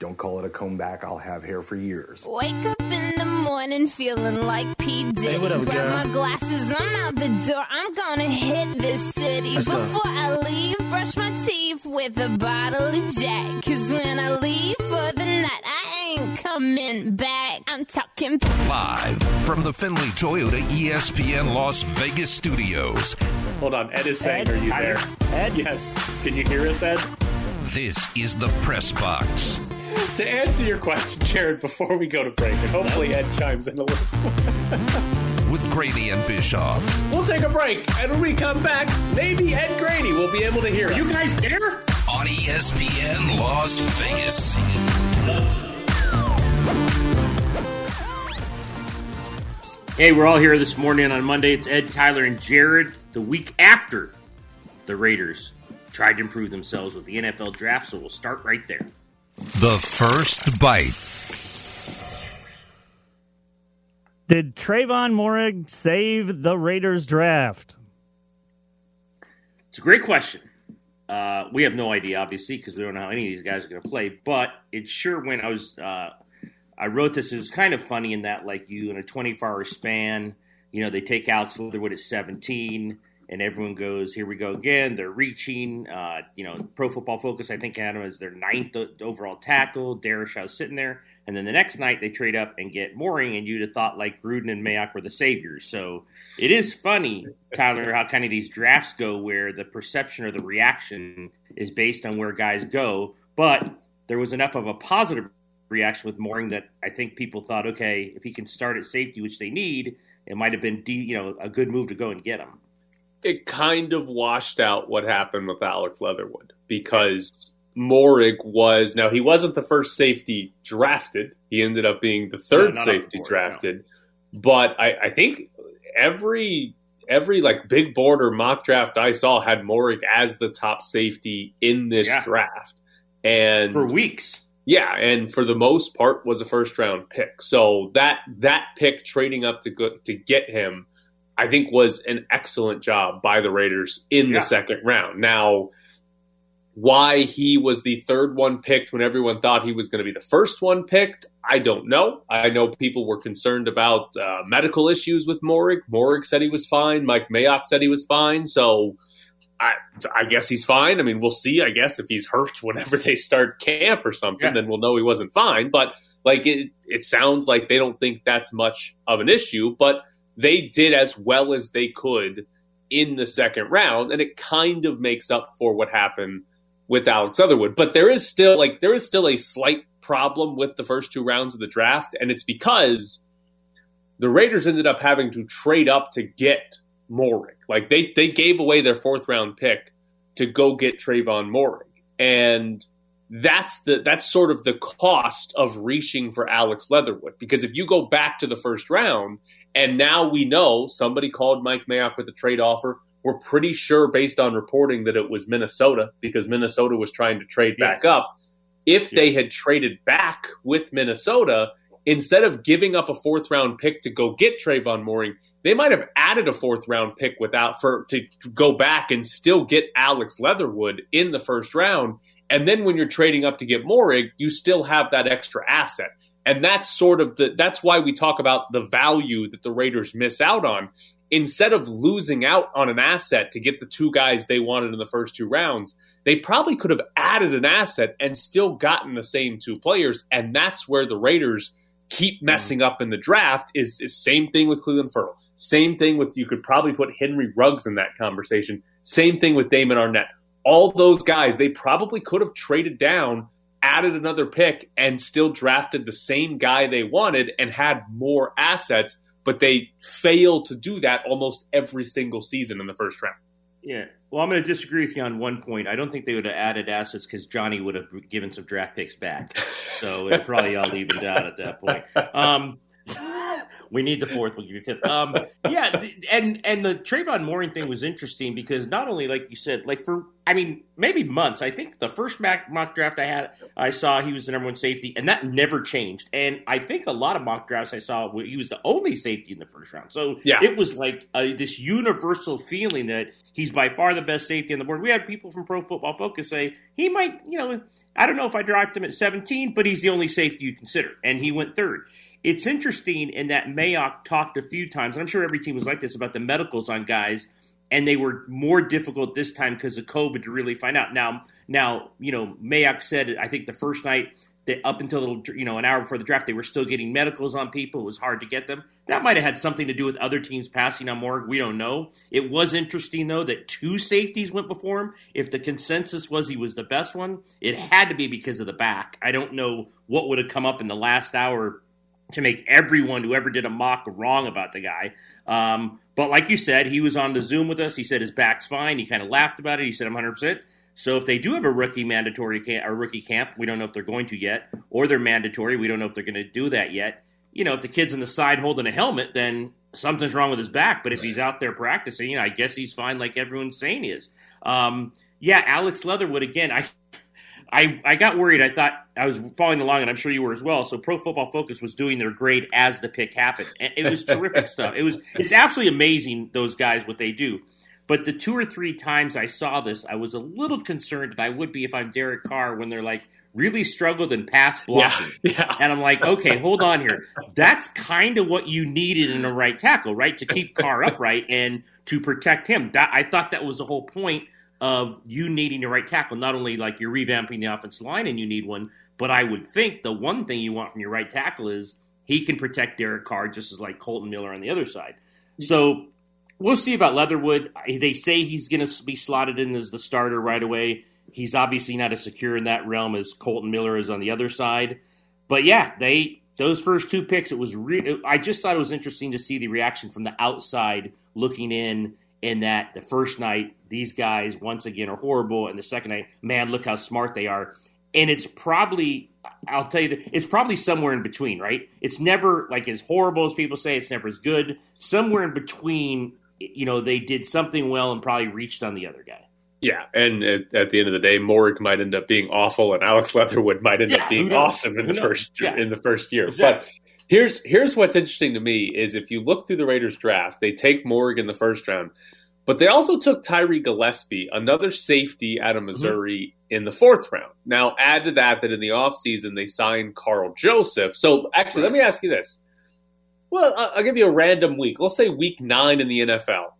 Don't call it a comeback. I'll have hair for years. Wake up in the morning feeling like P. Diddy. Hey, what up, Grab girl? my glasses, I'm out the door. I'm gonna hit this city. Let's go. Before I leave, brush my teeth with a bottle of Jack. Cause when I leave for the night, I ain't coming back. I'm talking Live from the Findlay Toyota ESPN Las Vegas studios, Hold on, Ed is saying, Ed, "Are you there?" Ed? Yes. Can you hear us, Ed? this is the Press Box. To answer your question, Jared, before we go to break, and hopefully Ed chimes in a little. with Graney and Bischoff. We'll take a break, and when we come back, maybe Ed Graney will be able to hear us. You guys there? on ESPN Las Vegas. Hey, we're all here this morning on Monday. It's Ed, Tyler, and Jared. The week after the Raiders tried to improve themselves with the NFL draft, so we'll start right there. The first bite. Did Trevon Moehrig save the Raiders draft? It's a great question. Uh, we have no idea, obviously, because we don't know how any of these guys are going to play. But it sure went. I was, uh, I wrote this. It was kind of funny in that, like you in a 24 hour span, you know, they take Alex Leatherwood at 17, and everyone goes, "Here we go again." They're reaching. Uh, you know, Pro Football Focus, I think, had him as their ninth overall tackle. Darrisaw's sitting there, and then the next night they trade up and get Moehrig, and you'd have thought like Gruden and Mayock were the saviors. So it is funny, Tyler, how kind of these drafts go where the perception or the reaction is based on where guys go. But there was enough of a positive reaction with Moehrig that I think people thought, okay, if he can start at safety, which they need, it might have been, de- you know, a good move to go and get him. It kind of washed out what happened with Alex Leatherwood because Moehrig was now he wasn't the first safety drafted. He ended up being the third on the safety board, drafted. But I, I think every every like big board or mock draft I saw had Moehrig as the top safety in this Yeah. draft. And For weeks. Yeah, and for the most part was a first round pick. So that that pick trading up to go, to get him, I think was an excellent job by the Raiders in Yeah. the second round. Now, why he was the third one picked when everyone thought he was going to be the first one picked, I don't know. I know people were concerned about uh, medical issues with Moehrig. Moehrig said he was fine. Mike Mayock said he was fine. So I, I guess he's fine. I mean, we'll see. I guess if he's hurt whenever they start camp or something, Yeah. then we'll know he wasn't fine. But like it, it sounds like they don't think that's much of an issue. But they did as well as they could in the second round, and it kind of makes up for what happened with Alex Leatherwood. But there is still like there is still a slight problem with the first two rounds of the draft, and it's because the Raiders ended up having to trade up to get Moehrig. Like they they gave away their fourth round pick to go get Trevon Moehrig. And that's the that's sort of the cost of reaching for Alex Leatherwood. Because if you go back to the first round and now we know somebody called Mike Mayock with a trade offer, we're pretty sure based on reporting that it was Minnesota because Minnesota was trying to trade back Yes. up. If they had traded back with Minnesota, instead of giving up a fourth round pick to go get Trevon Moehrig, they might have added a fourth round pick without for to, go back and still get Alex Leatherwood in the first round. And then when you're trading up to get Moehrig, you still have that extra asset. And that's sort of the that's why we talk about the value that the Raiders miss out on. Instead of losing out on an asset to get the two guys they wanted in the first two rounds, they probably could have added an asset and still gotten the same two players. And that's where the Raiders keep messing up in the draft is, is same thing with Clelin Ferrell. Same thing with you could probably put Henry Ruggs in that conversation. Same thing with Damon Arnette. All those guys, they probably could have traded down, added another pick, and still drafted the same guy they wanted and had more assets, but they fail to do that almost every single season in the first round. Yeah. Well, I'm going to disagree with you on one point. I don't think they would have added assets because Johnny would have given some draft picks back. So it probably all evened out at that point. Um, We need the fourth. We'll give you fifth. Um, yeah, and and the Trevon Moehrig thing was interesting because not only, like you said, like for I mean maybe months. I think the first mock, mock draft I had, I saw he was the number one safety, and that never changed. And I think a lot of mock drafts I saw, he was the only safety in the first round. So Yeah. it was like uh this universal feeling that he's by far the best safety on the board. We had people from Pro Football Focus say he might, you know, I don't know if I draft him at 17, but he's the only safety you consider, and he went third. It's interesting in that Mayock talked a few times, and I'm sure every team was like this about the medicals on guys, and they were more difficult this time because of COVID to really find out. Now, now you know Mayock said I think the first night that up until you know an hour before the draft they were still getting medicals on people. It was hard to get them. That might have had something to do with other teams passing on more. We don't know. It was interesting though that two safeties went before him. If the consensus was he was the best one, it had to be because of the back. I don't know what would have come up in the last hour to make everyone who ever did a mock wrong about the guy. Um, but like you said, he was on the Zoom with us. He said his back's fine. He kind of laughed about it. He said, I'm 100%. So if they do have a rookie mandatory camp, or rookie camp, we don't know if they're going to yet, or they're mandatory. We don't know if they're going to do that yet. You know, if the kid's in the side holding a helmet, then something's wrong with his back. But if he's out there practicing, you know, I guess he's fine, like everyone's saying he is. Um, yeah, Alex Leatherwood again. I I, I got worried. I thought I was following along, and I'm sure you were as well. So Pro Football Focus was doing their grade as the pick happened, and it was terrific stuff. It was it's absolutely amazing those guys what they do. But the two or three times I saw this, I was a little concerned that I would be if I'm Derek Carr when they're like really struggled in pass blocking. Yeah, yeah. And I'm like, okay, hold on here. That's kind of what you needed in a right tackle, right? To keep Carr upright and to protect him. That I thought that was the whole point of you needing a right tackle. Not only like you're revamping the offensive line and you need one, but I would think the one thing you want from your right tackle is he can protect Derek Carr just as like Kolton Miller on the other side. Mm-hmm. So we'll see about Leatherwood. They say he's going to be slotted in as the starter right away. He's obviously not as secure in that realm as Kolton Miller is on the other side. But yeah, they those first two picks, it was re- I just thought it was interesting to see the reaction from the outside looking in. In that the first night these guys once again are horrible, and the second night, man, look how smart they are. And it's probably I'll tell you that it's probably somewhere in between, right? It's never like as horrible as people say. It's never as good. Somewhere in between, you know, they did something well and probably reached on the other guy. Yeah, and at, at the end of the day, Moehrig might end up being awful, and Alex Leatherwood might end Yeah, up being awesome in the knows? first Yeah. in the first year. Exactly. Here's here's what's interesting to me is if you look through the Raiders draft, they take Moehrig in the first round, but they also took Tyree Gillespie, another safety out of mm-hmm. Missouri, in the fourth round. Now add to that that in the offseason they signed Karl Joseph. So actually, let me ask you this. Well, I'll give you a random week. Let's say week nine in the NFL.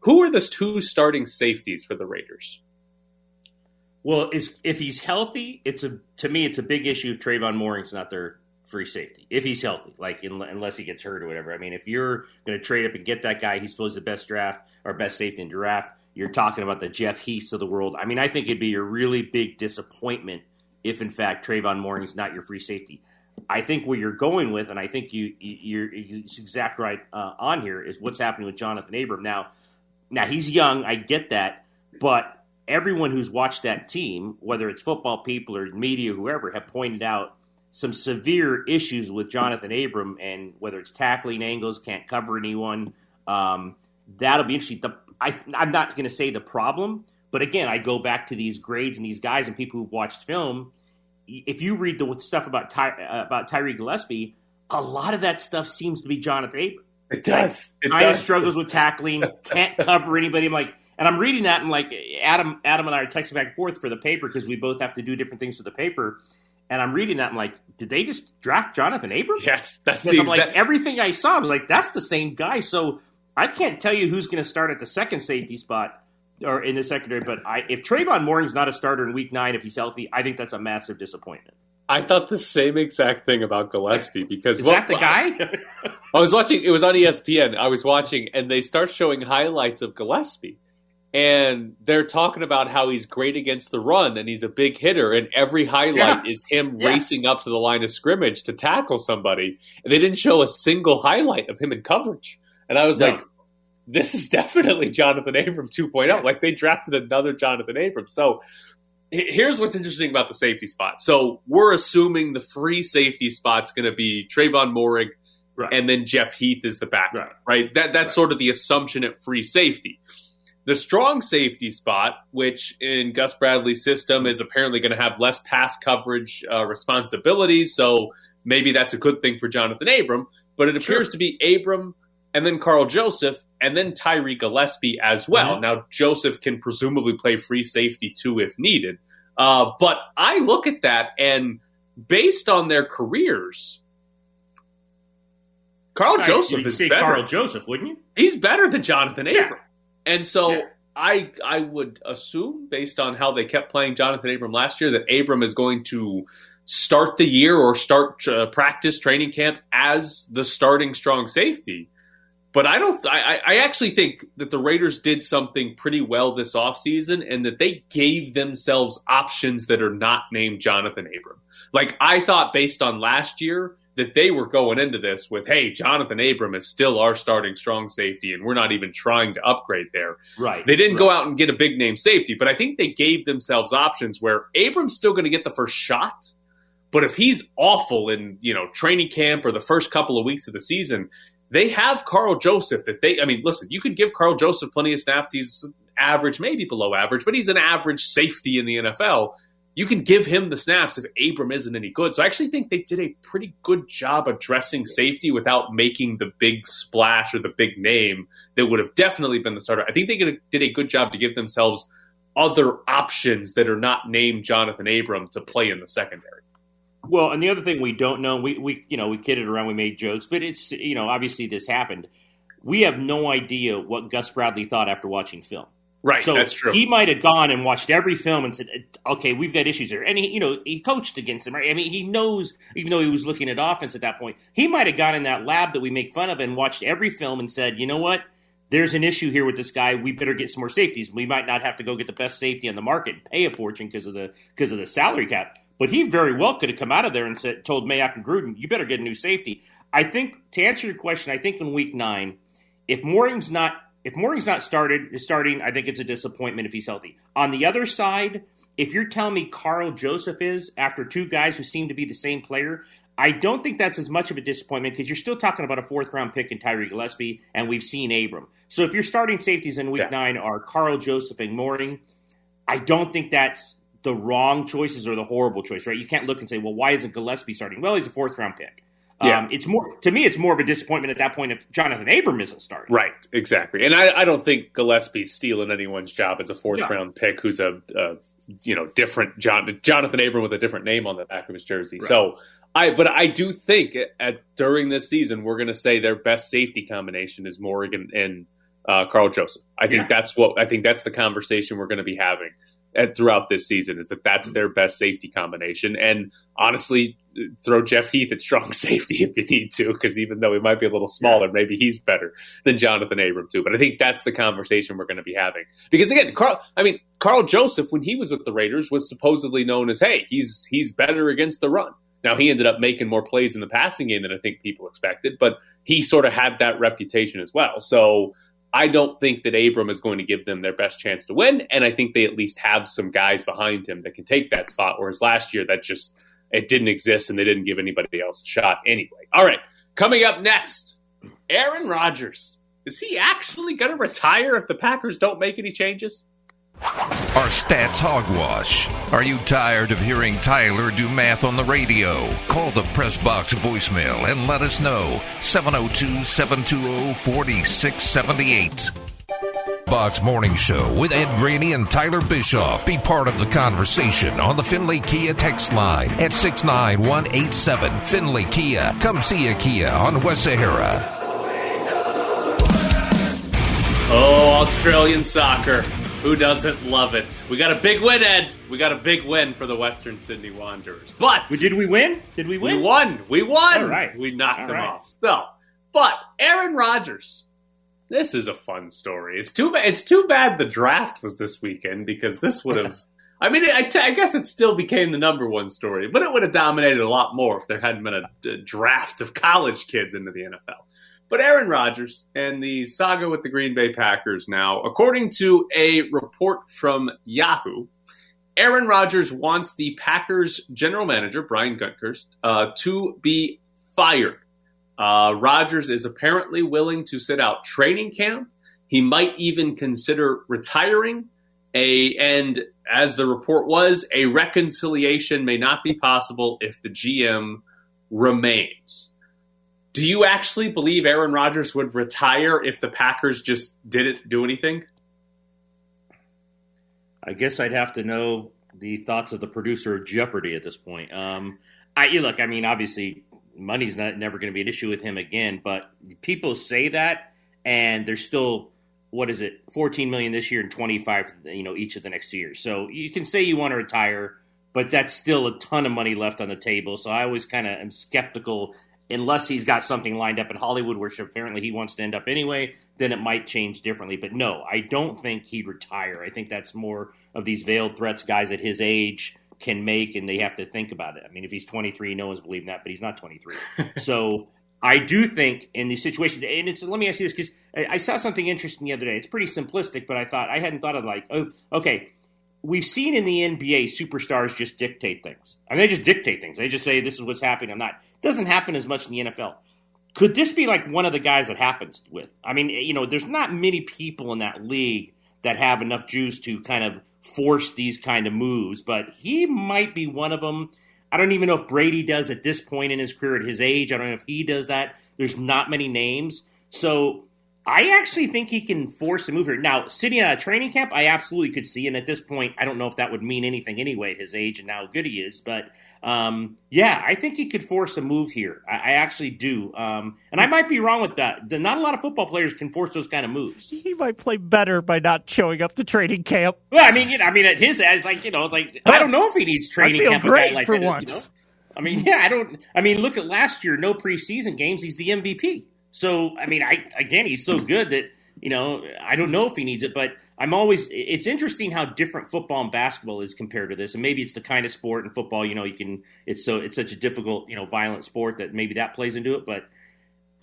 Who are the two starting safeties for the Raiders? Well, is if he's healthy, it's a to me it's a big issue if Trevon Moehrig's not their free safety. If he's healthy, like in, unless he gets hurt or whatever. I mean, if you're going to trade up and get that guy, he's supposed to be the best draft or best safety in draft. You're talking about the Jeff Heaths of the world. I mean, I think it'd be a really big disappointment if, in fact, Trevon Moehrig's not your free safety. I think where you're going with, and I think you, you you're it's exact right uh, on here, is what's happening with Jonathan Abram. Now, now he's young, I get that, but everyone who's watched that team, whether it's football people or media, whoever, have pointed out some severe issues with Jonathan Abram, and whether it's tackling angles, can't cover anyone. Um, that'll be interesting. The, I, I'm not going to say the problem, but again, I go back to these grades and these guys and people who've watched film. If you read the stuff about Ty, uh, about Tyree Gillespie, a lot of that stuff seems to be Jonathan Abram It does. It kind of does. struggles with tackling, can't cover anybody. I'm like, and I'm reading that, and like Adam, Adam and I are texting back and forth for the paper because we both have to do different things for the paper. And I'm reading that, I'm like, did they just draft Jonathan Abram? Yes, that's Because the I'm like, everything I saw, I'm like, that's the same guy. So I can't tell you who's going to start at the second safety spot or in the secondary. But I, if Trevon Moehrig's not a starter in Week Nine, if he's healthy, I think that's a massive disappointment. I thought the same exact thing about Gillespie because Is well, that the guy? I was watching. It was on ESPN. I was watching, and they start showing highlights of Gillespie, and they're talking about how he's great against the run and he's a big hitter. And every highlight Yes. is him Yes. racing up to the line of scrimmage to tackle somebody, and they didn't show a single highlight of him in coverage. And I was No. like, "This is definitely Jonathan Abram 2.0. Like they drafted another Jonathan Abram." So here's what's interesting about the safety spot. So we're assuming the free safety spot's going to be Trevon Moehrig, Right. and then Jeff Heath is the backup. Right. Right. That that's sort of the assumption at free safety. The strong safety spot, which in Gus Bradley's system is apparently going to have less pass coverage uh, responsibilities, so maybe that's a good thing for Jonathan Abram. But it appears to be Abram and then Karl Joseph and then Tyree Gillespie as well. Mhm. Now Joseph can presumably play free safety too if needed. Uh, but I look at that and based on their careers, Karl Joseph you'd is say better. Karl Joseph, wouldn't you? He's better than Jonathan Yeah. And so Yeah. I I would assume, based on how they kept playing Jonathan Abram last year, that Abram is going to start the year or start uh, practice training camp as the starting strong safety. But I don't. I, I actually think that the Raiders did something pretty well this offseason and that they gave themselves options that are not named Jonathan Abram. Like I thought, based on last year, that they were going into this with, "Hey, Jonathan Abram is still our starting strong safety, and we're not even trying to upgrade there." Right. They didn't go out and get a big name safety, but I think they gave themselves options where Abram's still going to get the first shot. But if he's awful in, you know, training camp or the first couple of weeks of the season, they have Karl Joseph that they I mean, listen, you could give Karl Joseph plenty of snaps. He's average, maybe below average, but he's an average safety in the NFL. You can give him the snaps if Abram isn't any good. So I actually think they did a pretty good job addressing safety without making the big splash or the big name that would have definitely been the starter. I think they did a good job to give themselves other options that are not named Jonathan Abram to play in the secondary. Well, and the other thing we don't know, we, we you know we kidded around, we made jokes, but it's you know obviously this happened. We have no idea what Gus Bradley thought after watching film. Right, So that's true. he might have gone and watched every film and said, "Okay, we've got issues here." And he, you know, he coached against them. Right? I mean, he knows, even though he was looking at offense at that point, he might have gone in that lab that we make fun of and watched every film and said, "You know what? There's an issue here with this guy. We better get some more safeties. We might not have to go get the best safety on the market and pay a fortune because of the because of the salary cap." But he very well could have come out of there and said, told Mayock and Gruden, "You better get a new safety." I think to answer your question, I think in Week Nine, if Moehrig's not if Moehrig's not started starting, I think it's a disappointment if he's healthy. On the other side, if you're telling me Karl Joseph is after two guys who seem to be the same player, I don't think that's as much of a disappointment because you're still talking about a fourth round pick in Tyree Gillespie, and we've seen Abram. So if your starting safeties in Week Yeah. Nine are Karl Joseph and Moehrig, I don't think that's the wrong choices or the horrible choice, right? You can't look and say, well, why isn't Gillespie starting? Well, he's a fourth round pick. Yeah. Um, it's more to me. It's more of a disappointment at that point if Jonathan Abram isn't starting. Right, exactly. And I, I don't think Gillespie's stealing anyone's job as a fourth round pick who's a, a you know different John, Jonathan Abram with a different name on the back of his jersey. Right. So I but I do think at, during this season we're going to say their best safety combination is Morgan and uh, Karl Joseph. I think Yeah. that's what I think that's the conversation we're going to be having at, throughout this season is that that's their best safety combination. And honestly, throw Jeff Heath at strong safety if you need to, because even though he might be a little smaller, maybe he's better than Jonathan Abram too. But I think that's the conversation we're going to be having because again, Karl. I mean, Karl Joseph when he was with the Raiders was supposedly known as, hey, he's he's better against the run. Now he ended up making more plays in the passing game than I think people expected, but he sort of had that reputation as well. So I don't think that Abram is going to give them their best chance to win, and I think they at least have some guys behind him that can take that spot. Whereas last year, that just it didn't exist, and they didn't give anybody else a shot anyway. All right, coming up next, Aaron Rodgers. Is he actually going to retire if the Packers don't make any changes? Our stats hogwash. Are you tired of hearing Tyler do math on the radio? Call the press box voicemail and let us know. 702 720 4678. Box Morning Show with Ed Graney and Tyler Bischoff. Be part of the conversation on the Findlay Kia text line at 69187. Findlay Kia. Come see a Kia on West Sahara. Oh, Australian soccer. Who doesn't love it? We got a big win, Ed. We got a big win for the Western Sydney Wanderers. But Did we win? Did we win? we won. We won. All right. We knocked All them right. off. So, but Aaron Rodgers. This is a fun story. It's too bad. It's too bad the draft was this weekend because this would have. I mean, I, t- I guess it still became the number one story, but it would have dominated a lot more if there hadn't been a, a draft of college kids into the NFL. But Aaron Rodgers and the saga with the Green Bay Packers now, according to a report from Yahoo, Aaron Rodgers wants the Packers general manager, Brian Gutekunst, uh, to be fired. Uh, Rodgers is apparently willing to sit out training camp. He might even consider retiring. A and as the report was, a reconciliation may not be possible if the GM remains. Do you actually believe Aaron Rodgers would retire if the Packers just didn't do anything? I guess I'd have to know the thoughts of the producer of Jeopardy at this point. Um, I look, I mean, obviously, money's not never going to be an issue with him again, but people say that, and there's still what is it, 14 million this year and 25, you know, each of the next two years. So you can say you want to retire, but that's still a ton of money left on the table. So I always kind of am skeptical unless he's got something lined up in Hollywood, which apparently he wants to end up anyway, then it might change differently. But no, I don't think he'd retire. I think that's more of these veiled threats guys at his age can make, and they have to think about it. I mean, if he's 23, no one's believing that, but he's not 23. so I do think in these situations, and it's let me ask you this because I, I saw something interesting the other day. It's pretty simplistic, but I thought I hadn't thought of like, oh, okay we've seen in the NBA superstars just dictate things. I mean, they just dictate things. They just say this is what's happening. I'm not. It doesn't happen as much in the NFL. Could this be like one of the guys that happens with? I mean, eh, you know, there's not many people in that league that have enough juice to kind of force these kind of moves, but he might be one of them. I don't even know if Brady does at this point in his career at his age. I don't know if he does that. There's not many names. So I actually think he can force a move here. Now, sitting at a training camp, I absolutely could see. And at this point, I don't know if that would mean anything anyway, his age and how good he is. But um, yeah, I think he could force a move here. I, I actually do. Um, and I might be wrong with that. Not a lot of football players can force those kind of moves. He might play better by not showing up to training camp. Well, I mean, you know, I mean, at his age, like you know, like I don't know if he needs training camp. Great like for that, once. You know? I mean, yeah, I don't. I mean, look at last year. No preseason games. He's the MVP. So, I mean, I again, he's so good that you know I don't know if he needs it, but I'm always. It's interesting how different football and basketball is compared to this, and maybe it's the kind of sport in football. You know, you can. It's so it's such a difficult, you know, violent sport that maybe that plays into it, but.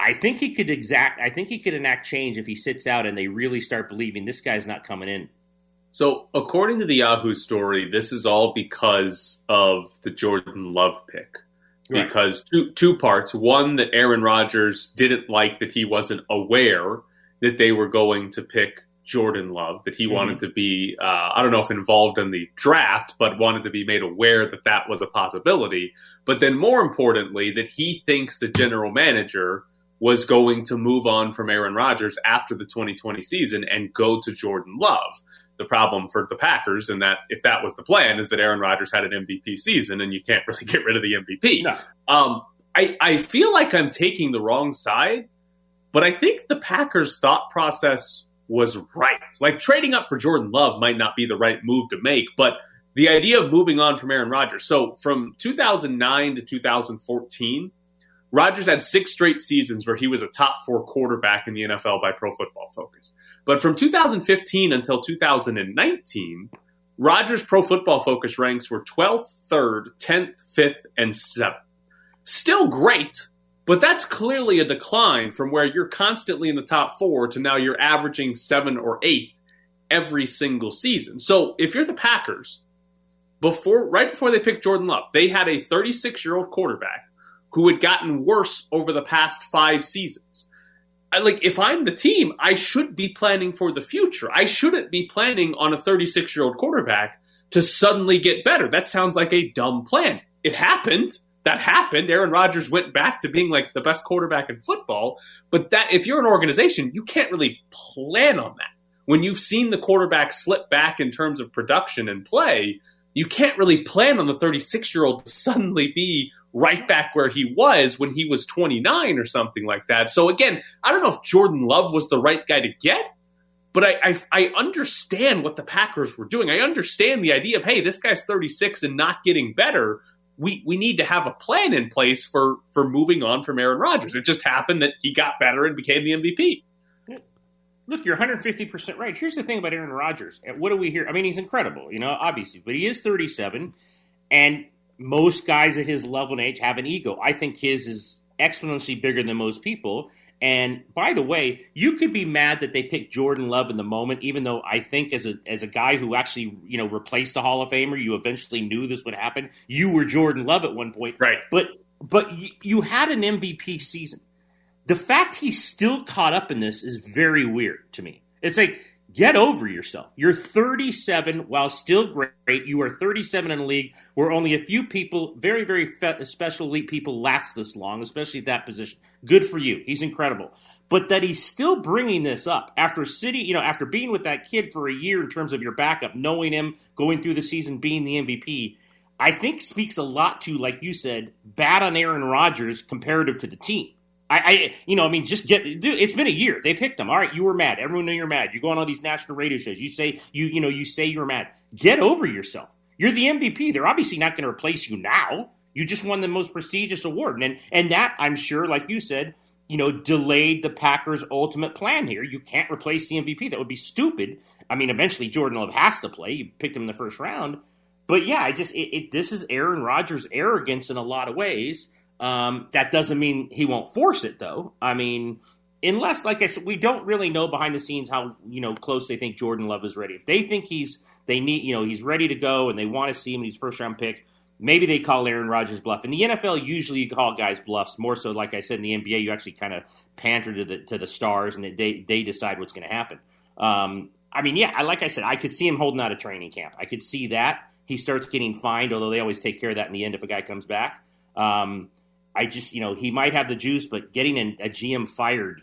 I think he could exact. I think he could enact change if he sits out and they really start believing this guy's not coming in. So, according to the Yahoo story, this is all because of the Jordan Love pick because two two parts. One that Aaron Rodgers didn't like that he wasn't aware that they were going to pick Jordan Love, that he mm-hmm. wanted to be uh, I don't know if involved in the draft, but wanted to be made aware that that was a possibility. But then more importantly, that he thinks the general manager was going to move on from Aaron Rodgers after the 2020 season and go to Jordan Love the problem for the Packers, and that if that was the plan, is that Aaron Rodgers had an MVP season, and you can't really get rid of the MVP. No. Um, I, I feel like I'm taking the wrong side, but I think the Packers' thought process was right. Like trading up for Jordan Love might not be the right move to make, but the idea of moving on from Aaron Rodgers. So from 2009 to 2014, Rodgers had six straight seasons where he was a top four quarterback in the NFL by Pro Football Focus. But from 2015 until 2019, Rodgers' Pro Football Focus ranks were 12th, 3rd, 10th, 5th, and 7th. Still great, but that's clearly a decline from where you're constantly in the top four to now you're averaging 7 or 8th every single season. So if you're the Packers, before right before they picked Jordan Love, they had a 36 year old quarterback who had gotten worse over the past five seasons. I, like if I'm the team, I should be planning for the future. I shouldn't be planning on a 36 year old quarterback to suddenly get better. That sounds like a dumb plan. It happened. That happened. Aaron Rodgers went back to being like the best quarterback in football. But that if you're an organization, you can't really plan on that. When you've seen the quarterback slip back in terms of production and play, you can't really plan on the 36 year old to suddenly be right back where he was when he was 29 or something like that. So again, I don't know if Jordan Love was the right guy to get, but I, I, I understand what the Packers were doing. I understand the idea of hey, this guy's 36 and not getting better. We we need to have a plan in place for for moving on from Aaron Rodgers. It just happened that he got better and became the MVP. Look, you're 150% right. Here's the thing about Aaron Rodgers. What do we hear? I mean, he's incredible, you know, obviously, but he is 37 and most guys at his level and age have an ego. I think his is exponentially bigger than most people. And by the way, you could be mad that they picked Jordan Love in the moment, even though I think as a as a guy who actually you know replaced the Hall of Famer, you eventually knew this would happen. You were Jordan Love at one point, right? But but you, you had an MVP season. the fact he's still caught up in this is very weird to me. It's like get over yourself. You're 37 while still great. You are 37 in a league where only a few people, very, very special elite people, last this long, especially at that position. Good for you. He's incredible. But that he's still bringing this up after City, you know, after being with that kid for a year in terms of your backup, knowing him, going through the season, being the MVP, I think speaks a lot to, like you said, bad on Aaron Rodgers comparative to the team. I, I, you know, I mean, just get, dude, it's been a year. They picked him. All right, you were mad. Everyone knew you're mad. You go on all these national radio shows. You say, you, you know, you say you're mad. Get over yourself. You're the MVP. They're obviously not going to replace you now. You just won the most prestigious award. And, and that, I'm sure, like you said, you know, delayed the Packers' ultimate plan here. You can't replace the MVP. That would be stupid. I mean, eventually Jordan Love has to play. You picked him in the first round. But yeah, I just, it, it, this is Aaron Rodgers' arrogance in a lot of ways um, that doesn't mean he won't force it, though. I mean, unless, like I said, we don't really know behind the scenes how you know close they think Jordan Love is ready. If they think he's they need you know he's ready to go and they want to see him, he's first round pick. Maybe they call Aaron Rodgers bluff. In the NFL, usually you call guys bluffs. More so, like I said, in the NBA, you actually kind of panter to the to the stars and they they decide what's going to happen. Um, I mean, yeah, like I said, I could see him holding out a training camp. I could see that he starts getting fined, although they always take care of that in the end if a guy comes back. Um, I just, you know, he might have the juice, but getting a GM fired,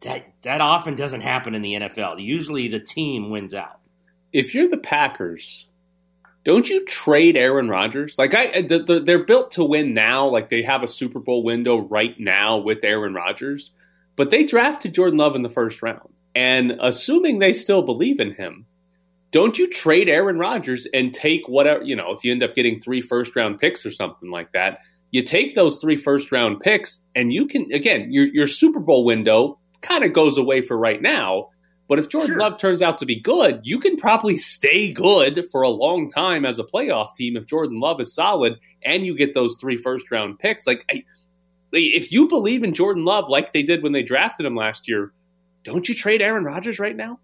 that that often doesn't happen in the NFL. Usually the team wins out. If you're the Packers, don't you trade Aaron Rodgers? Like I, the, the, they're built to win now. Like they have a Super Bowl window right now with Aaron Rodgers, but they drafted Jordan Love in the first round, and assuming they still believe in him, don't you trade Aaron Rodgers and take whatever you know? If you end up getting three first round picks or something like that, you take those three first round picks and you can again your your Super Bowl window kind of goes away for right now. But if Jordan sure. Love turns out to be good, you can probably stay good for a long time as a playoff team if Jordan Love is solid and you get those three first round picks. Like, I, if you believe in Jordan Love like they did when they drafted him last year, don't you trade Aaron Rodgers right now?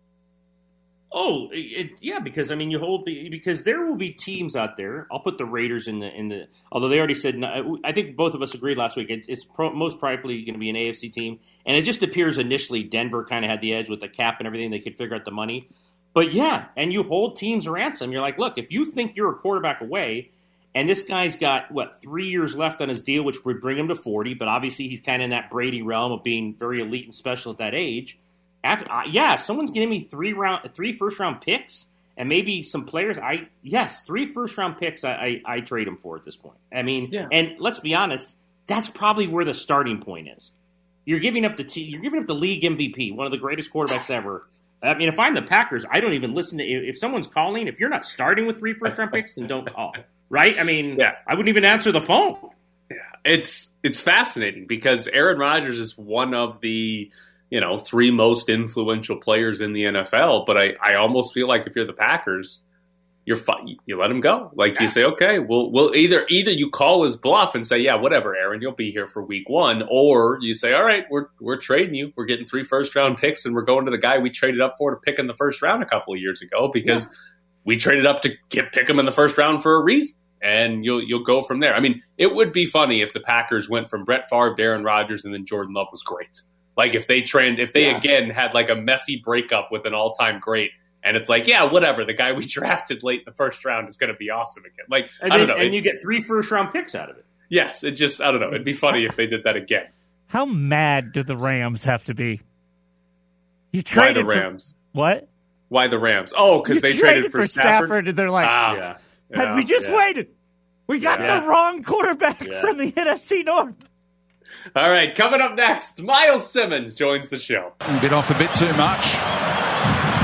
Oh, it, yeah, because I mean, you hold because there will be teams out there. I'll put the Raiders in the in the. Although they already said, I think both of us agreed last week. It, it's pro, most probably going to be an AFC team, and it just appears initially Denver kind of had the edge with the cap and everything. They could figure out the money, but yeah, and you hold teams ransom. You're like, look, if you think you're a quarterback away, and this guy's got what three years left on his deal, which would bring him to forty, but obviously he's kind of in that Brady realm of being very elite and special at that age uh, yeah, if someone's giving me three round, three first round picks, and maybe some players, I yes, three first round picks, I, I, I trade them for at this point. I mean, yeah. and let's be honest, that's probably where the starting point is. You're giving up the t- you're giving up the league MVP, one of the greatest quarterbacks ever. I mean, if I'm the Packers, I don't even listen to if someone's calling. If you're not starting with three first round picks, then don't call. Right? I mean, yeah. I wouldn't even answer the phone. Yeah, it's it's fascinating because Aaron Rodgers is one of the you know, three most influential players in the NFL. But I, I almost feel like if you're the Packers, you're fu- you let him go. Like yeah. you say, okay, we'll we'll either either you call his bluff and say, yeah, whatever, Aaron, you'll be here for week one, or you say, all right, we're we're trading you. We're getting three first round picks, and we're going to the guy we traded up for to pick in the first round a couple of years ago because yeah. we traded up to get pick him in the first round for a reason. And you'll you'll go from there. I mean, it would be funny if the Packers went from Brett Favre Aaron Rodgers, and then Jordan Love was great. Like if they trend, if they yeah. again had like a messy breakup with an all time great, and it's like, yeah, whatever. The guy we drafted late in the first round is going to be awesome again. Like and I don't then, know, and it, you get three first round picks out of it. Yes, it just I don't know. It'd be funny if they did that again. How mad do the Rams have to be? You traded Why the Rams? For, what? Why the Rams? Oh, because they traded, traded, for Stafford. Stafford. and they're like, ah, yeah. had yeah, we just yeah. waited, we got the wrong quarterback from the NFC North. All right, coming up next, Myles Simmons joins the show. Bit off a bit too much.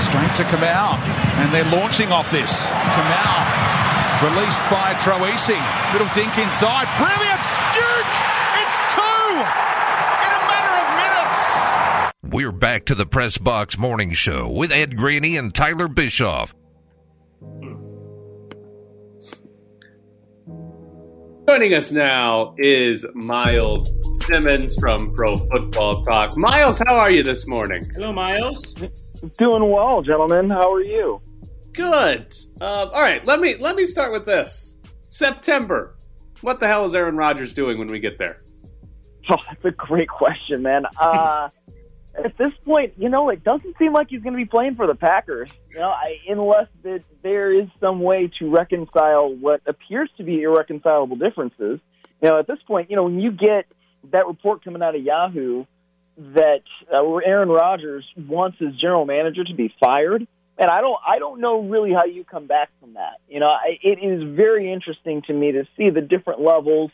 Straight to Kamau, and they're launching off this. Kamau, released by Troisi. Little dink inside. Brilliant! Duke! It's two! In a matter of minutes! We're back to the Press Box Morning Show with Ed Graney and Tyler Bischoff. Joining us now is Myles Simmons from Pro Football Talk. Myles, how are you this morning? Hello, Myles. Doing well, gentlemen. How are you? Good. Uh, all right, let me let me start with this. September. What the hell is Aaron Rodgers doing when we get there? Oh, that's a great question, man. Uh, at this point, you know, it doesn't seem like he's going to be playing for the Packers. You know, I, unless that there is some way to reconcile what appears to be irreconcilable differences. You know, at this point, you know, when you get that report coming out of Yahoo that uh, Aaron Rodgers wants his general manager to be fired, and I don't, I don't know really how you come back from that. You know, I, it is very interesting to me to see the different levels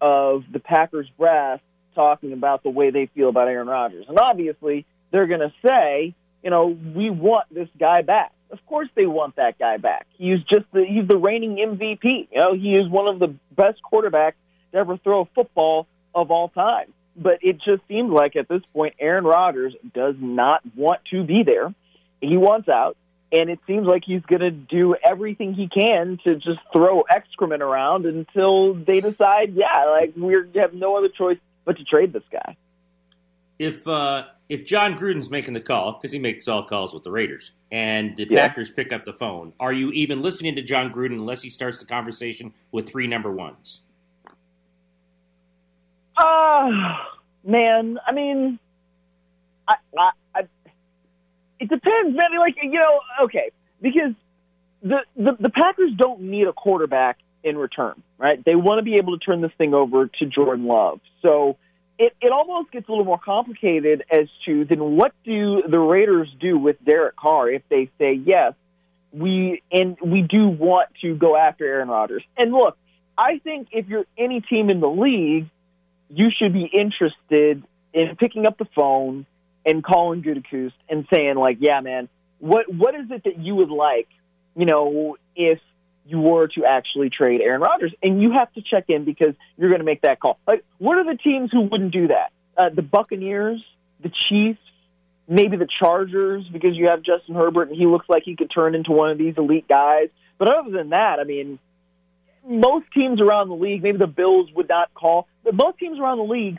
of the Packers brass talking about the way they feel about Aaron Rodgers. And obviously, they're going to say, you know, we want this guy back. Of course, they want that guy back. He's just the he's the reigning MVP. You know, he is one of the best quarterbacks to ever throw a football of all time. But it just seems like at this point, Aaron Rodgers does not want to be there. He wants out and it seems like he's going to do everything he can to just throw excrement around until they decide, yeah, like we have no other choice but to trade this guy. If uh, if Jon Gruden's making the call because he makes all calls with the Raiders, and the yeah. Packers pick up the phone, are you even listening to Jon Gruden unless he starts the conversation with three number ones? Uh man, I mean, I, I it depends, man. Like you know, okay, because the, the the Packers don't need a quarterback in return, right? They want to be able to turn this thing over to Jordan Love. So it, it almost gets a little more complicated as to then what do the Raiders do with Derek Carr if they say yes, we and we do want to go after Aaron Rodgers. And look, I think if you're any team in the league, you should be interested in picking up the phone and calling Gutekunst and saying like, yeah, man, what what is it that you would like, you know, if you were to actually trade Aaron Rodgers, and you have to check in because you're going to make that call. Like, what are the teams who wouldn't do that? Uh, the Buccaneers, the Chiefs, maybe the Chargers, because you have Justin Herbert and he looks like he could turn into one of these elite guys. But other than that, I mean, most teams around the league, maybe the Bills would not call, but most teams around the league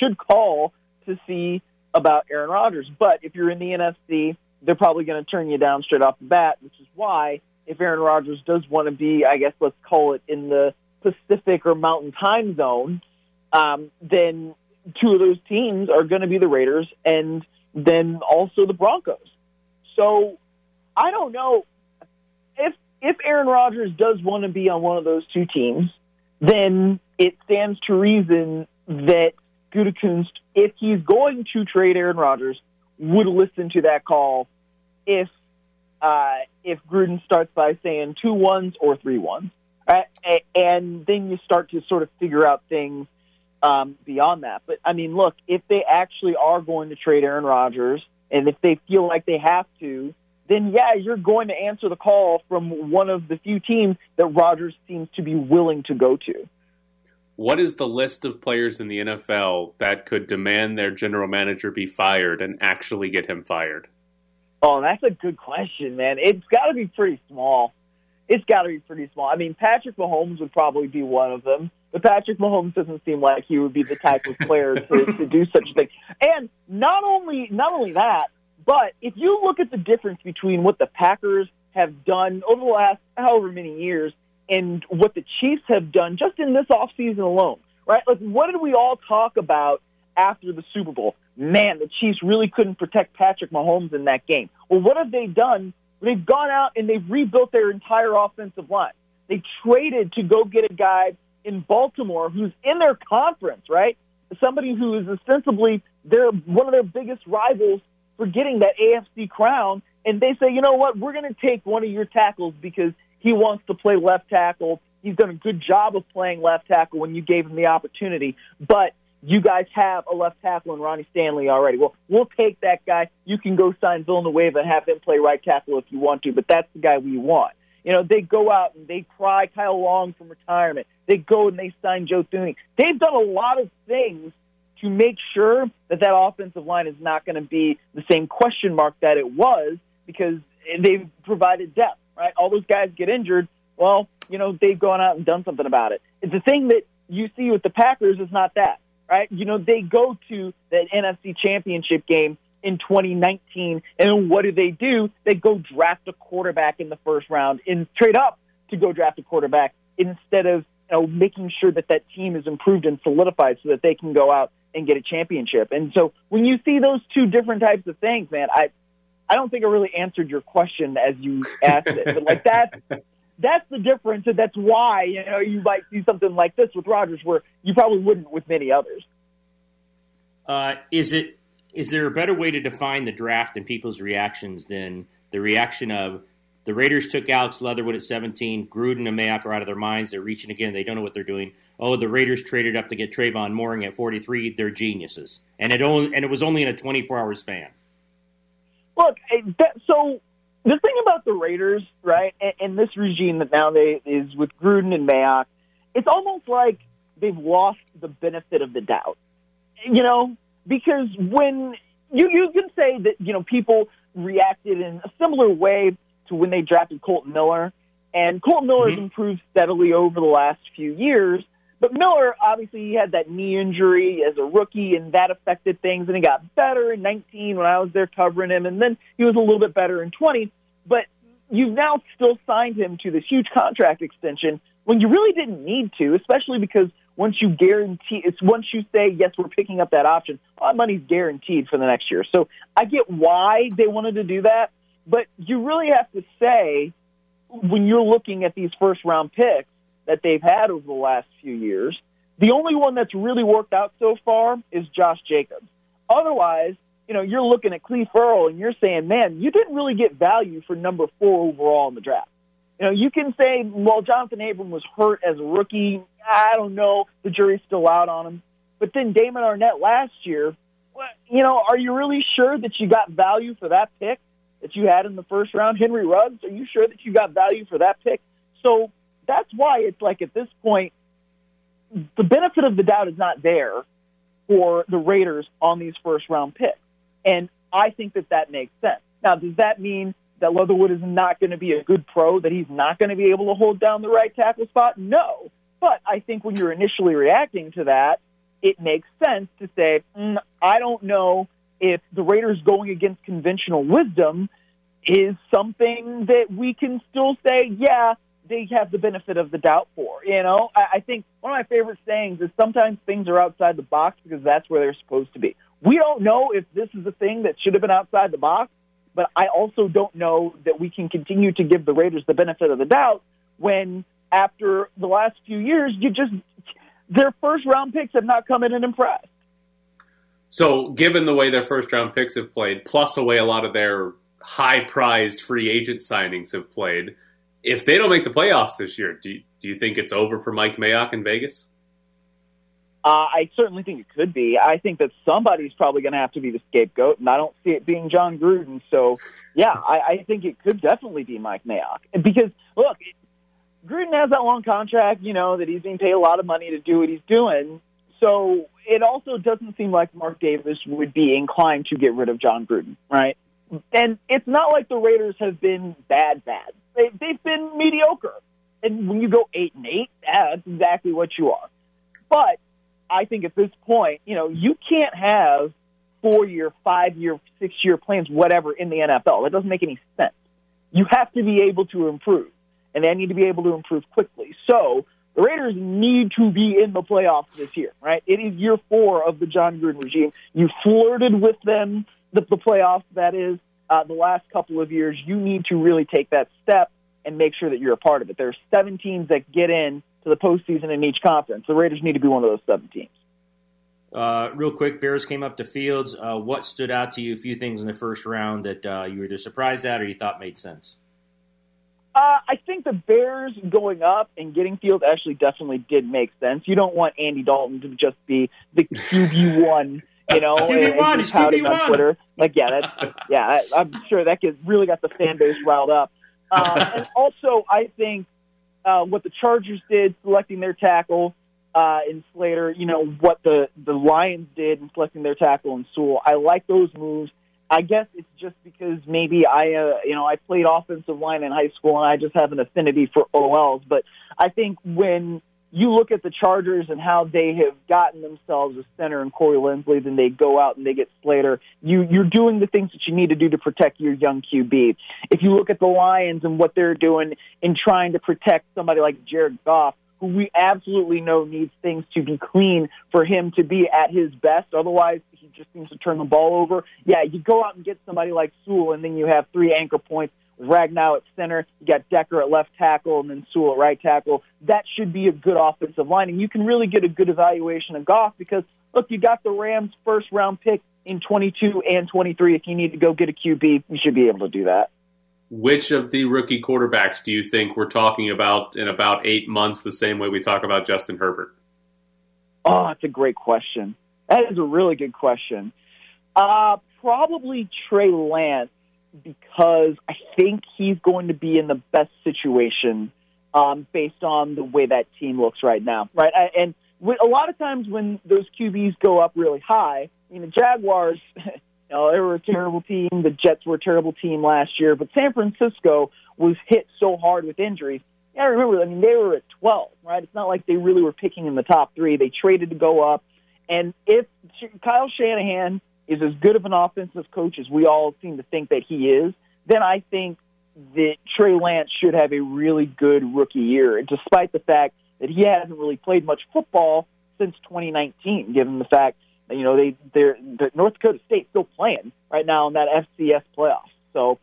should call to see about Aaron Rodgers. But if you're in the NFC, they're probably going to turn you down straight off the bat, which is why if Aaron Rodgers does want to be, I guess let's call it in the Pacific or Mountain Time Zone, um, then two of those teams are going to be the Raiders and then also the Broncos. So I don't know if if Aaron Rodgers does want to be on one of those two teams, then it stands to reason that Gutekunst, if he's going to trade Aaron Rodgers, would listen to that call if uh, if Gruden starts by saying two ones or three ones, right? and then you start to sort of figure out things um, beyond that. But I mean, look, if they actually are going to trade Aaron Rodgers, and if they feel like they have to, then yeah, you're going to answer the call from one of the few teams that Rodgers seems to be willing to go to what is the list of players in the NFL that could demand their general manager be fired and actually get him fired? Oh, that's a good question, man. It's got to be pretty small. It's got to be pretty small. I mean, Patrick Mahomes would probably be one of them, but Patrick Mahomes doesn't seem like he would be the type of player to, to do such a thing. And not only not only that, but if you look at the difference between what the Packers have done over the last however many years and what the Chiefs have done just in this offseason alone, right? Like, what did we all talk about after the Super Bowl? Man, the Chiefs really couldn't protect Patrick Mahomes in that game. Well, what have they done? They've gone out and they've rebuilt their entire offensive line. They traded to go get a guy in Baltimore who's in their conference, right? Somebody who is ostensibly their one of their biggest rivals for getting that AFC crown. And they say, you know what? We're going to take one of your tackles because he wants to play left tackle. He's done a good job of playing left tackle when you gave him the opportunity, but you guys have a left tackle in Ronnie Stanley already. Well, we'll take that guy. You can go sign Villanueva and have him play right tackle if you want to, but that's the guy we want. You know, they go out and they pry Kyle Long from retirement. They go and they sign Joe Thuney. They've done a lot of things to make sure that that offensive line is not going to be the same question mark that it was because they've provided depth right? All those guys get injured. Well, you know, they've gone out and done something about it. The thing that you see with the Packers is not that, right? You know, they go to the NFC championship game in 2019, and what do they do? They go draft a quarterback in the first round and trade up to go draft a quarterback instead of you know, making sure that that team is improved and solidified so that they can go out and get a championship. And so when you see those two different types of things, man, I I don't think I really answered your question as you asked it, but like that that's the difference, and that's why you know you might see something like this with Rodgers, where you probably wouldn't with many others. Uh, is it is there a better way to define the draft and people's reactions than the reaction of the Raiders took Alex Leatherwood at 17, Gruden and Mayock are out of their minds. They're reaching again. They don't know what they're doing. Oh, the Raiders traded up to get Trevon Moehrig at 43. They're geniuses, and it only and it was only in a 24 hour span. Look, that, so the thing about the Raiders, right, and, and this regime that now they is with Gruden and Mayock, it's almost like they've lost the benefit of the doubt. You know, because when you you can say that you know people reacted in a similar way to when they drafted Kolton Miller, and Kolton Miller mm-hmm. has improved steadily over the last few years. But Miller, obviously, he had that knee injury as a rookie, and that affected things. And he got better in 19 when I was there covering him, and then he was a little bit better in 20. But you've now still signed him to this huge contract extension when you really didn't need to, especially because once you guarantee, it's once you say yes, we're picking up that option, all that money's guaranteed for the next year. So I get why they wanted to do that, but you really have to say when you're looking at these first round picks that they've had over the last few years. The only one that's really worked out so far is Josh Jacobs. Otherwise, you know, you're looking at Clelin Ferrell and you're saying, man, you didn't really get value for number four overall in the draft. You know, you can say, well, Johnathan Abram was hurt as a rookie. I don't know. The jury's still out on him. But then Damon Arnette last year, you know, are you really sure that you got value for that pick that you had in the first round? Henry Ruggs, are you sure that you got value for that pick? So that's why it's like at this point, the benefit of the doubt is not there for the Raiders on these first round picks. And I think that that makes sense. Now, does that mean that Leatherwood is not going to be a good pro, that he's not going to be able to hold down the right tackle spot? No. But I think when you're initially reacting to that, it makes sense to say, mm, I don't know if the Raiders going against conventional wisdom is something that we can still say, yeah, they have the benefit of the doubt for. You know, I, I think one of my favorite sayings is sometimes things are outside the box because that's where they're supposed to be. We don't know if this is a thing that should have been outside the box, but I also don't know that we can continue to give the Raiders the benefit of the doubt when after the last few years, you just their first round picks have not come in and impressed. So, given the way their first round picks have played, plus the way a lot of their high prized free agent signings have played, if they don't make the playoffs this year, do you, do you think it's over for Mike Mayock in Vegas? Uh, I certainly think it could be. I think that somebody's probably going to have to be the scapegoat, and I don't see it being Jon Gruden. So, yeah, I, I think it could definitely be Mike Mayock. Because, look, Gruden has that long contract, you know, that he's being paid a lot of money to do what he's doing. So it also doesn't seem like Mark Davis would be inclined to get rid of Jon Gruden, right? And it's not like the Raiders have been bad, bad. They, they've been mediocre. And when you go eight and eight, that's exactly what you are. But I think at this point, you know, you can't have four year, five year, six year plans, whatever, in the NFL. That doesn't make any sense. You have to be able to improve, and they need to be able to improve quickly. So the Raiders need to be in the playoffs this year, right? It is year four of the Jon Gruden regime. You flirted with them, the, the playoffs, that is, uh, the last couple of years, you need to really take that step and make sure that you're a part of it. There are seven teams that get in to the postseason in each conference. The Raiders need to be one of those seven teams. Uh, real quick, Bears came up to Fields. Uh, what stood out to you? A few things in the first round that uh, you were either surprised at or you thought made sense. Uh, I think the Bears going up and getting Fields actually definitely did make sense. You don't want Andy Dalton to just be the QB one you know, QB one, he's QB on Twitter. Like, yeah, that, yeah, I'm sure that gets, really got the fan base riled up. Um, and also, I think uh, what the Chargers did selecting their tackle uh, in Slater, you know, what the the Lions did in selecting their tackle in Sewell. I like those moves. I guess it's just because maybe I, uh, you know, I played offensive line in high school and I just have an affinity for OLs. But I think when you look at the Chargers and how they have gotten themselves a center in Corey Linsley, then they go out and they get Slater. You you're doing the things that you need to do to protect your young QB. If you look at the Lions and what they're doing in trying to protect somebody like Jared Goff, who we absolutely know needs things to be clean for him to be at his best. Otherwise, he just seems to turn the ball over. Yeah, you go out and get somebody like Sewell, and then you have three anchor points. Ragnow at center, you got Decker at left tackle, and then Sewell at right tackle. That should be a good offensive line, and you can really get a good evaluation of Goff because look, you got the Rams' first round pick in 22 and 23. If you need to go get a QB, you should be able to do that. Which of the rookie quarterbacks do you think we're talking about in about eight months the same way we talk about Justin Herbert? Oh, that's a great question. That is a really good question. Uh, probably Trey Lance because I think he's going to be in the best situation um, based on the way that team looks right now, right? And a lot of times when those QBs go up really high, I mean, the Jaguars, you know, they were a terrible team. The Jets were a terrible team last year, but San Francisco was hit so hard with injuries. You gotta remember, I mean, they were at 12, right? It's not like they really were picking in the top three. They traded to go up. And if Kyle Shanahan is as good of an offensive coach as we all seem to think that he is, then I think that Trey Lance should have a really good rookie year, despite the fact that he hasn't really played much football since 2019, given the fact that, you know, they, they're, the North Dakota State still playing right now in that FCS playoff. So,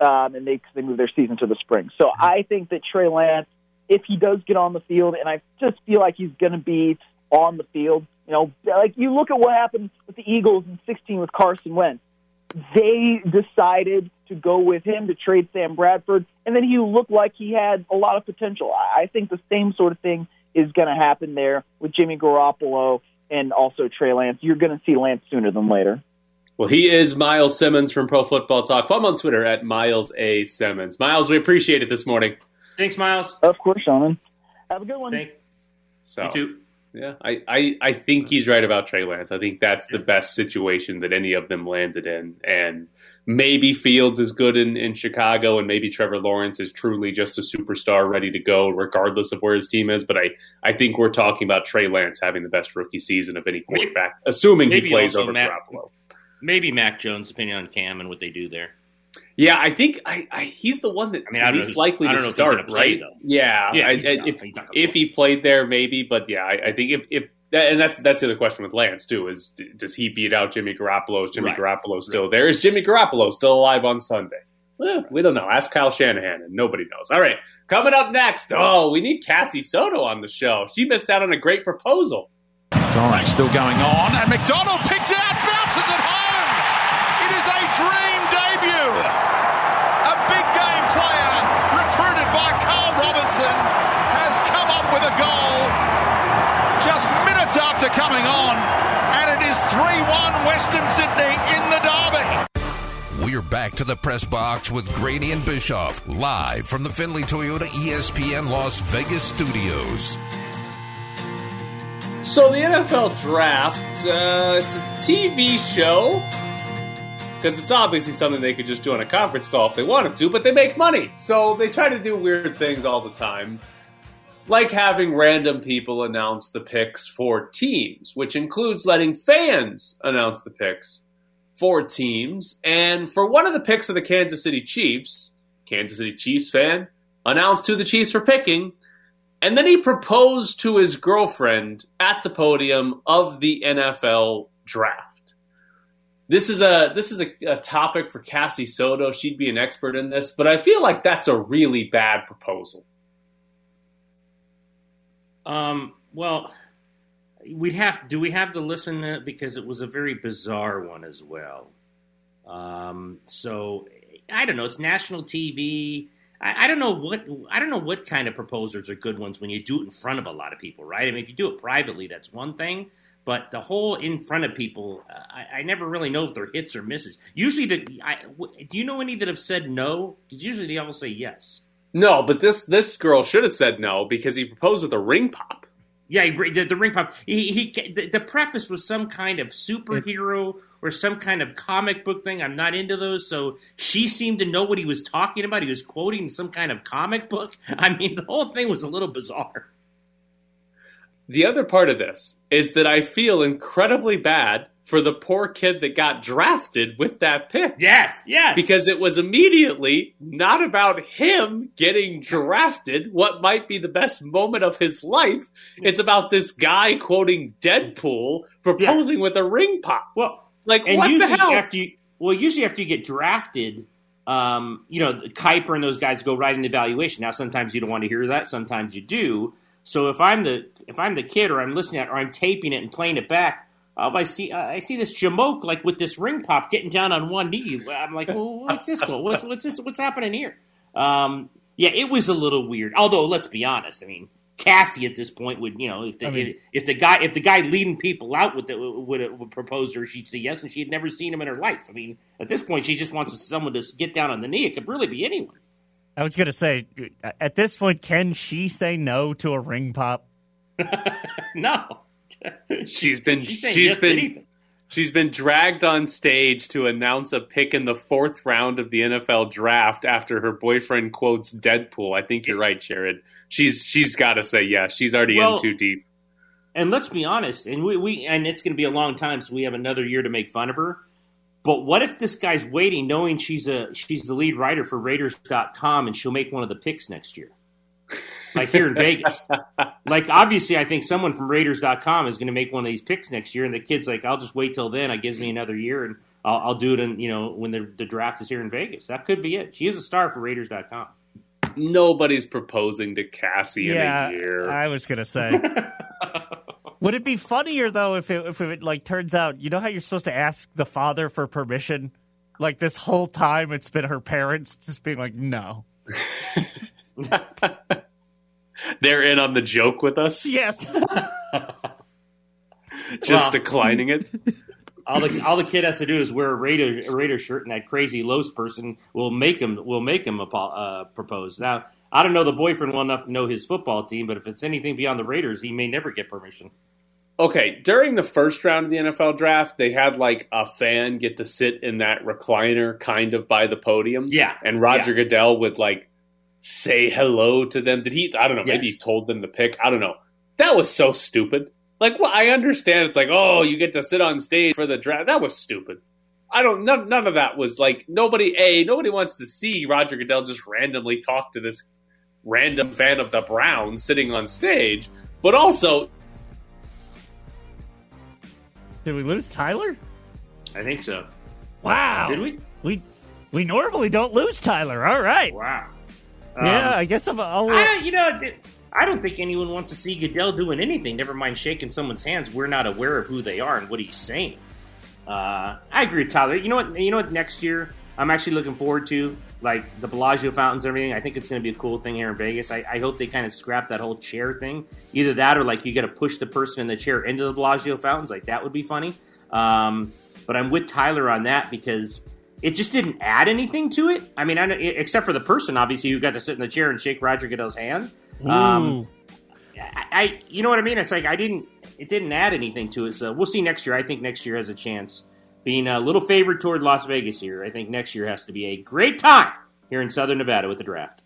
um, and they, they move their season to the spring. So I think that Trey Lance, if he does get on the field, and I just feel like he's going to be on the field, you know, like you look at what happened with the Eagles in 16 with Carson Wentz. They decided to go with him to trade Sam Bradford, and then he looked like he had a lot of potential. I think the same sort of thing is going to happen there with Jimmy Garoppolo and also Trey Lance. You're going to see Lance sooner than later. Well, he is Myles Simmons from Pro Football Talk. Follow him on Twitter at Myles A. Simmons. Myles, we appreciate it this morning. Thanks, Myles. Of course, Shannon. Have a good one. Thank so, you too. Yeah, I, I, I think he's right about Trey Lance. I think that's the best situation that any of them landed in. And maybe Fields is good in, in Chicago, and maybe Trevor Lawrence is truly just a superstar ready to go, regardless of where his team is. But I, I think we're talking about Trey Lance having the best rookie season of any quarterback, maybe, assuming he plays over Mac, Garoppolo. Maybe Mac Jones, depending on Cam and what they do there. Yeah, I think I, I, he's the one that's I mean, least likely to start, play, right? Though. Yeah, yeah I, if, if he played there, maybe. But yeah, I, think if, if and that's that's the other question with Lance too is does he beat out Jimmy Garoppolo? Is Jimmy right. Garoppolo still right. there? Is Jimmy Garoppolo still alive on Sunday? Well, we don't know. Ask Kyle Shanahan, and nobody knows. All right, coming up next. Oh, we need Cassie Soto on the show. She missed out on a great proposal. All right, still going on, and McDonald picked it out, bounces it home. It is a dream debut. After coming on, and it is 3 1 Western Sydney in the derby. We're back to the press box with Graney and Bischoff, live from the Findlay Toyota ESPN Las Vegas studios. So, the NFL draft, uh, it's a TV show because it's obviously something they could just do on a conference call if they wanted to, but they make money. So they try to do weird things all the time like having random people announce the picks for teams, which includes letting fans announce the picks for teams. And for one of the picks of the Kansas City Chiefs, Kansas City Chiefs fan announced who the Chiefs were picking, and then he proposed to his girlfriend at the podium of the NFL draft. This is a this is a, a topic for Cassie Soto. She'd be an expert in this, but I feel like that's a really bad proposal. Um, well, we'd have. Do we have to listen to, it because it was a very bizarre one as well. Um, so I don't know. It's national TV. I, don't know what I don't know what kind of proposers are good ones when you do it in front of a lot of people, right? I mean, if you do it privately, that's one thing. But the whole in front of people, uh, I, I, never really know if they're hits or misses. Usually, the, I, do you know any that have said no? Because usually they all say yes. No, but this this girl should have said no because he proposed with a ring pop. Yeah, he, the, the ring pop. He, he the, the, preface was some kind of superhero or some kind of comic book thing. I'm not into those, so she seemed to know what he was talking about. He was quoting some kind of comic book. I mean, the whole thing was a little bizarre. The other part of this is that I feel incredibly bad for the poor kid that got drafted with that pick. Yes, yes. Because it was immediately not about him getting drafted, what might be the best moment of his life. It's about this guy quoting Deadpool proposing yeah. with a ring pop. Well, like and what usually the hell? After you, well, usually after you get drafted, um, you know, Kiper and those guys go right in the evaluation. Now, sometimes you don't want to hear that. Sometimes you do. So if I'm the if I'm the kid or I'm listening at or I'm taping it and playing it back, uh, I see I see this Jamoke like with this ring pop getting down on one knee. I'm like, well, what's this? Go? What's what's this? What's happening here? Um, yeah, it was a little weird. Although, let's be honest. I mean, Cassie at this point would, you know, if the I mean, if, if, the guy if the guy leading people out would, would would propose her, she'd say yes, and she had never seen him in her life. I mean, at this point, she just wants someone to get down on the knee. It could really be anyone. I was gonna say, at this point, can she say no to a ring pop? no. She's been she's, she's been she's been dragged on stage to announce a pick in the fourth round of the NFL draft after her boyfriend quotes Deadpool. I think you're right, Jared. She's she's got to say yes. She's already well, in too deep. And let's be honest, and we, we and it's going to be a long time, so we have another year to make fun of her. But what if this guy's waiting, knowing she's a she's the lead writer for Raiders.com, and she'll make one of the picks next year? Like here in Vegas. Like obviously, I think someone from Raiders.com is going to make one of these picks next year, and the kid's like, "I'll just wait till then. It gives me another year, and I'll, I'll do it." In you know when the, the draft is here in Vegas, that could be it. She is a star for Raiders.com. Nobody's proposing to Cassie yeah, in a year. I was going to say. Would it be funnier though if it if it like turns out you know how you're supposed to ask the father for permission? Like this whole time, it's been her parents just being like, "No." they're in on the joke with us. Yes. Just well, declining it. All the all the kid has to do is wear a Raider a Raider shirt, and that crazy Los person will make him will make him uh, propose. Now I don't know the boyfriend well enough to know his football team, but if it's anything beyond the Raiders, he may never get permission. Okay, during the first round of the NFL draft, they had like a fan get to sit in that recliner kind of by the podium. Yeah. And Roger yeah. Goodell would like say hello to them? Did he? I don't know. Yes. Maybe he told them to pick. I don't know. That was so stupid. Like, well, I understand. It's like, oh, you get to sit on stage for the draft. That was stupid. I don't. None, none of that was like nobody. A nobody wants to see Roger Goodell just randomly talk to this random fan of the Browns sitting on stage. But also, did we lose Tyler? I think so. Wow. Did we? We we normally don't lose Tyler. All right. Wow. Yeah, um, I guess I'll. I'll I don't, you know, I don't think anyone wants to see Goodell doing anything. Never mind shaking someone's hands. We're not aware of who they are and what he's saying. Uh, I agree with Tyler. You know what? You know what? Next year, I'm actually looking forward to like the Bellagio fountains and everything. I think it's going to be a cool thing here in Vegas. I, I hope they kind of scrap that whole chair thing. Either that or like you got to push the person in the chair into the Bellagio fountains. Like that would be funny. Um, but I'm with Tyler on that because it just didn't add anything to it. I mean, I except for the person, obviously, who got to sit in the chair and shake Roger Goodell's hand. Um, I, I, you know what I mean? It's like I didn't, it didn't add anything to it. So we'll see next year. I think next year has a chance. Being a little favored toward Las Vegas here, I think next year has to be a great time here in Southern Nevada with the draft.